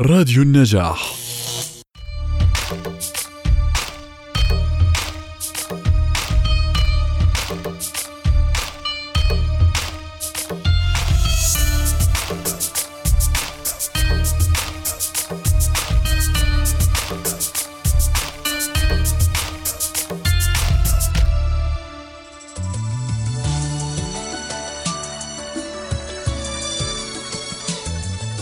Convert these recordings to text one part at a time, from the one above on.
راديو النجاح.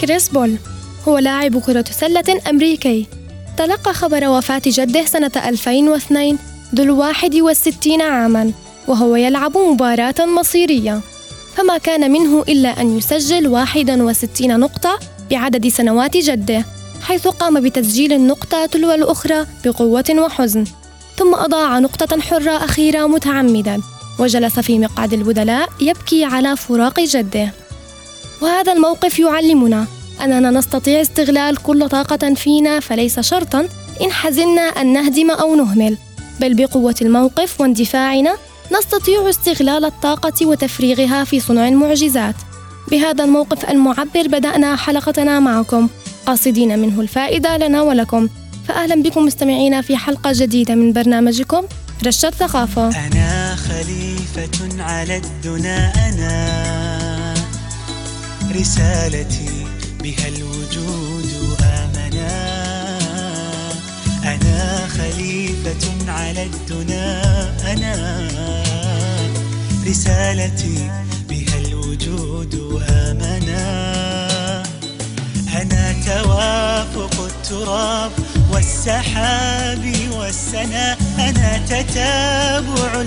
كريس بول هو لاعب كرة سلة أمريكي. تلقى خبر وفاة جده سنة 2002 ذو الواحد والستين عاماً وهو يلعب مباراة مصيرية. فما كان منه إلا أن يسجل 61 نقطة بعدد سنوات جده حيث قام بتسجيل النقطة تلو الأخرى بقوة وحزن. ثم أضاع نقطة حرة أخيرة متعمدا وجلس في مقعد البدلاء يبكي على فراق جده. وهذا الموقف يعلمنا أننا نستطيع استغلال كل طاقة فينا فليس شرطا إن حزنا أن نهدم أو نهمل. بل بقوة الموقف واندفاعنا نستطيع استغلال الطاقة وتفريغها في صنع المعجزات. بهذا الموقف المعبر بدأنا حلقتنا معكم. قاصدين منه الفائدة لنا ولكم. فأهلا بكم مستمعينا في حلقة جديدة من برنامجكم رشة ثقافة. أنا خليفة على الدنا أنا رسالتي بها الوجود آمنا. أنا خليفة على الدنا. أنا رسالتي بها الوجود آمنا. أنا توافق التراب والسحاب والسنا. أنا تتابع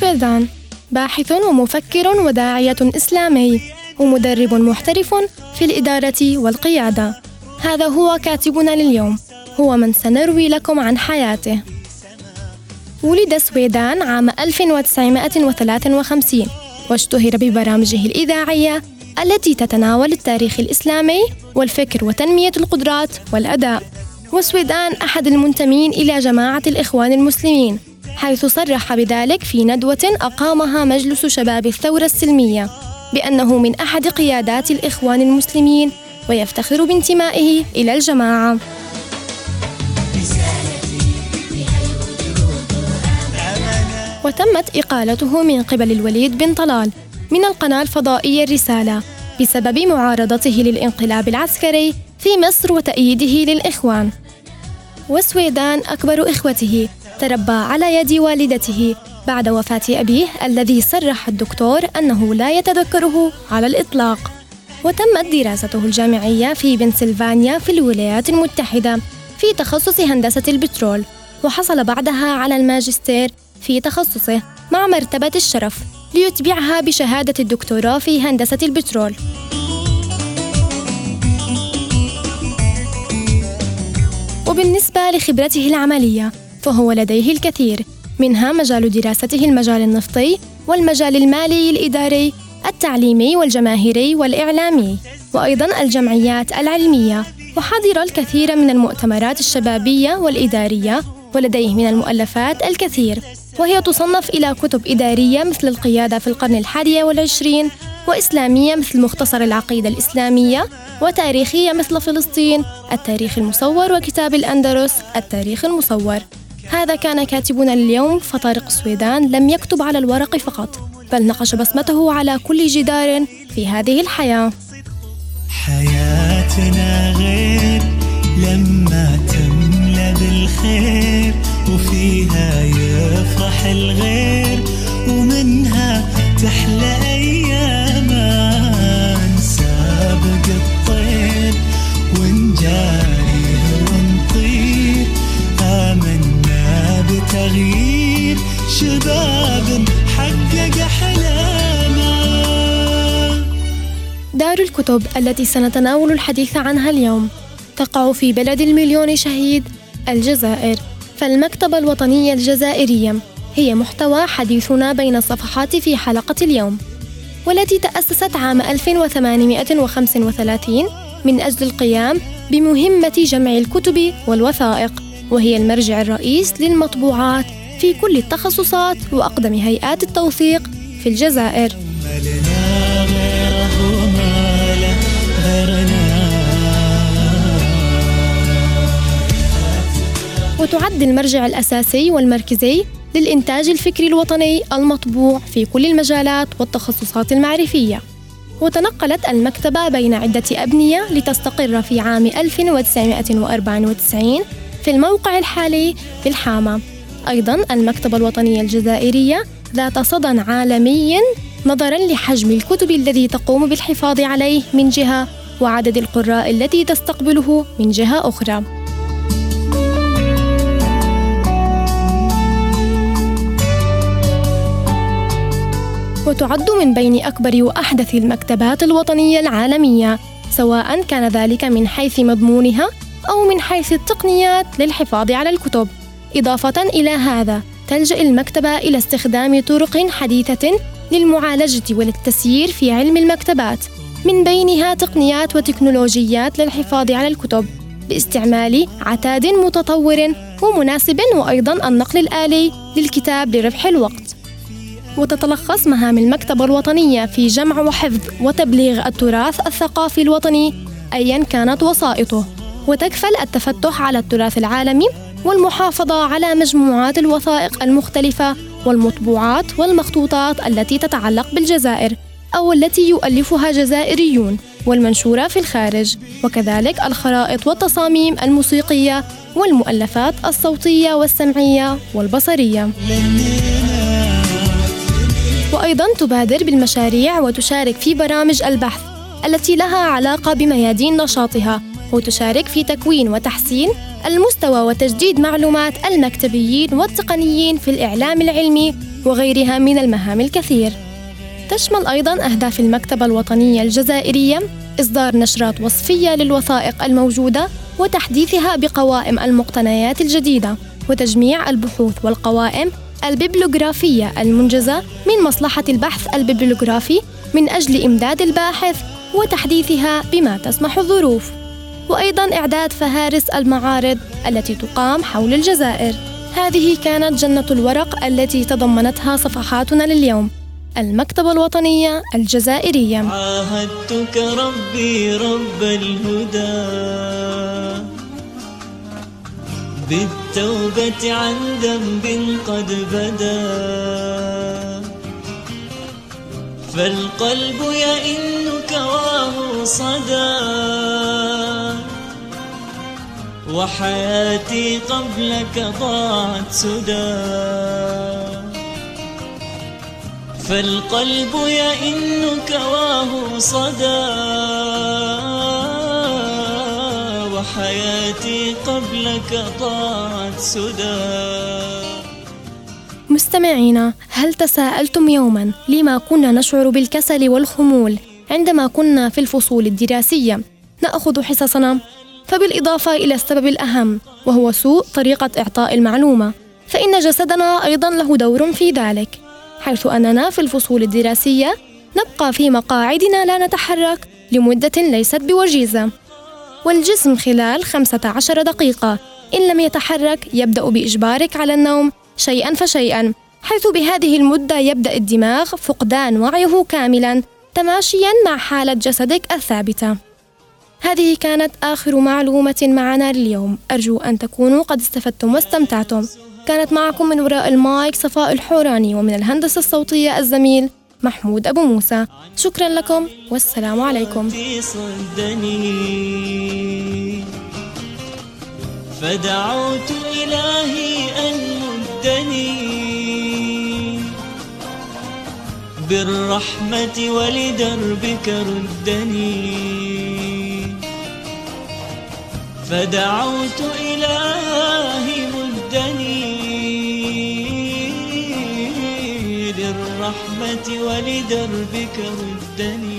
طارق السويدان باحث ومفكر وداعية إسلامي ومدرب محترف في الإدارة والقيادة. هذا هو كاتبنا لليوم. هو من سنروي لكم عن حياته. ولد سويدان عام 1953 واشتهر ببرامجه الإذاعية التي تتناول التاريخ الإسلامي والفكر وتنمية القدرات والأداء. وسويدان أحد المنتمين إلى جماعة الإخوان المسلمين. حيث صرح بذلك في ندوة أقامها مجلس شباب الثورة السلمية بأنه من أحد قيادات الإخوان المسلمين ويفتخر بانتمائه إلى الجماعة. وتمت إقالته من قبل الوليد بن طلال من القناة الفضائية الرسالة بسبب معارضته للانقلاب العسكري في مصر وتأييده للإخوان. وسويدان أكبر إخوته. تربى على يد والدته. بعد وفاة أبيه الذي صرح الدكتور أنه لا يتذكره على الإطلاق. وتمت دراسته الجامعية في بنسلفانيا في الولايات المتحدة في تخصص هندسة البترول. وحصل بعدها على الماجستير في تخصصه مع مرتبة الشرف ليتبعها بشهادة الدكتوراه في هندسة البترول. وبالنسبة لخبرته العملية فهو لديه الكثير منها مجال دراسته المجال النفطي والمجال المالي الإداري التعليمي والجماهيري والإعلامي وأيضا الجمعيات العلمية. وحضر الكثير من المؤتمرات الشبابية والإدارية ولديه من المؤلفات الكثير. وهي تصنف إلى كتب إدارية مثل القيادة في القرن الحادي والعشرين وإسلامية مثل مختصر العقيدة الإسلامية وتاريخية مثل فلسطين التاريخ المصور وكتاب الأندلس التاريخ المصور. هذا كان كاتبنا اليوم فطارق السويدان لم يكتب على الورق فقط بل نقش بصمته على كل جدار في هذه الحياة. حياتنا غير لما تملى بالخير. وفيها يفرح الغير ومنها تحلى أيام نسابق الطير ونجاري ونطير آمنا بتغيير شباب حقق أحلامه دار الكتب التي سنتناول الحديث عنها اليوم تقع في بلد المليون شهيد الجزائر. فالمكتبة الوطنية الجزائرية هي محتوى حديثنا بين الصفحات في حلقة اليوم والتي تأسست عام 1835 من أجل القيام بمهمة جمع الكتب والوثائق وهي المرجع الرئيس للمطبوعات في كل التخصصات وأقدم هيئات التوثيق في الجزائر. وتعد المرجع الأساسي والمركزي للإنتاج الفكري الوطني المطبوع في كل المجالات والتخصصات المعرفية. وتنقلت المكتبة بين عدة أبنية لتستقر في عام 1994 في الموقع الحالي في الحامة. أيضا المكتبة الوطنية الجزائرية ذات صدى عالمي نظرا لحجم الكتب الذي تقوم بالحفاظ عليه من جهة وعدد القراء التي تستقبله من جهة أخرى. وتعد من بين أكبر وأحدث المكتبات الوطنية العالمية سواء كان ذلك من حيث مضمونها أو من حيث التقنيات للحفاظ على الكتب. إضافة إلى هذا تلجأ المكتبة إلى استخدام طرق حديثة للمعالجة وللتسيير في علم المكتبات من بينها تقنيات وتكنولوجيات للحفاظ على الكتب باستعمال عتاد متطور ومناسب وأيضا النقل الآلي للكتاب لربح الوقت. وتتلخص مهام المكتبة الوطنية في جمع وحفظ وتبليغ التراث الثقافي الوطني أيا كانت وسائطه. وتكفل التفتح على التراث العالمي والمحافظة على مجموعات الوثائق المختلفة والمطبوعات والمخطوطات التي تتعلق بالجزائر أو التي يؤلفها جزائريون والمنشورة في الخارج وكذلك الخرائط والتصاميم الموسيقية والمؤلفات الصوتية والسمعية والبصرية. وأيضا تبادر بالمشاريع وتشارك في برامج البحث التي لها علاقة بميادين نشاطها وتشارك في تكوين وتحسين المستوى وتجديد معلومات المكتبيين والتقنيين في الإعلام العلمي وغيرها من المهام الكثير. تشمل أيضا أهداف المكتبة الوطنية الجزائرية إصدار نشرات وصفية للوثائق الموجودة وتحديثها بقوائم المقتنيات الجديدة وتجميع البحوث والقوائم الببلوغرافية المنجزة من مصلحة البحث الببلوغرافي من أجل إمداد الباحث وتحديثها بما تسمح الظروف وأيضا إعداد فهارس المعارض التي تقام حول الجزائر. هذه كانت جنة الورق التي تضمنتها صفحاتنا لليوم المكتبة الوطنية الجزائرية. عاهدتك ربي رب الهدى. بالتوبة عن ذنب قد بدا. فالقلب يئن كواه صدى وحياتي قبلك ضاعت سدى. فالقلب يئن كواه صدى وحياتي قبلك ضاعت سدى. مستمعينا هل تساءلتم يوما لما كنا نشعر بالكسل والخمول عندما كنا في الفصول الدراسية؟ نأخذ حصصنا. فبالإضافة إلى السبب الأهم وهو سوء طريقة إعطاء المعلومة. فإن جسدنا أيضا له دور في ذلك حيث أننا في الفصول الدراسية نبقى في مقاعدنا لا نتحرك لمدة ليست بوجيزة. والجسم خلال 15 دقيقة. إن لم يتحرك يبدأ بإجبارك على النوم شيئا فشيئا حيث بهذه المدة يبدأ الدماغ فقدان وعيه كاملا تماشيا مع حالة جسدك الثابتة. هذه كانت آخر معلومة معنا اليوم أرجو أن تكونوا قد استفدتم واستمتعتم. كانت معكم من وراء المايك صفاء الحوراني ومن الهندسة الصوتية الزميل محمود أبو موسى. شكرا لكم. والسلام عليكم. فدعوت إلهي أن مدني بالرحمة ولدربك ردني. فدعوت إلهي مدني. للرحمة ولدربك ردني.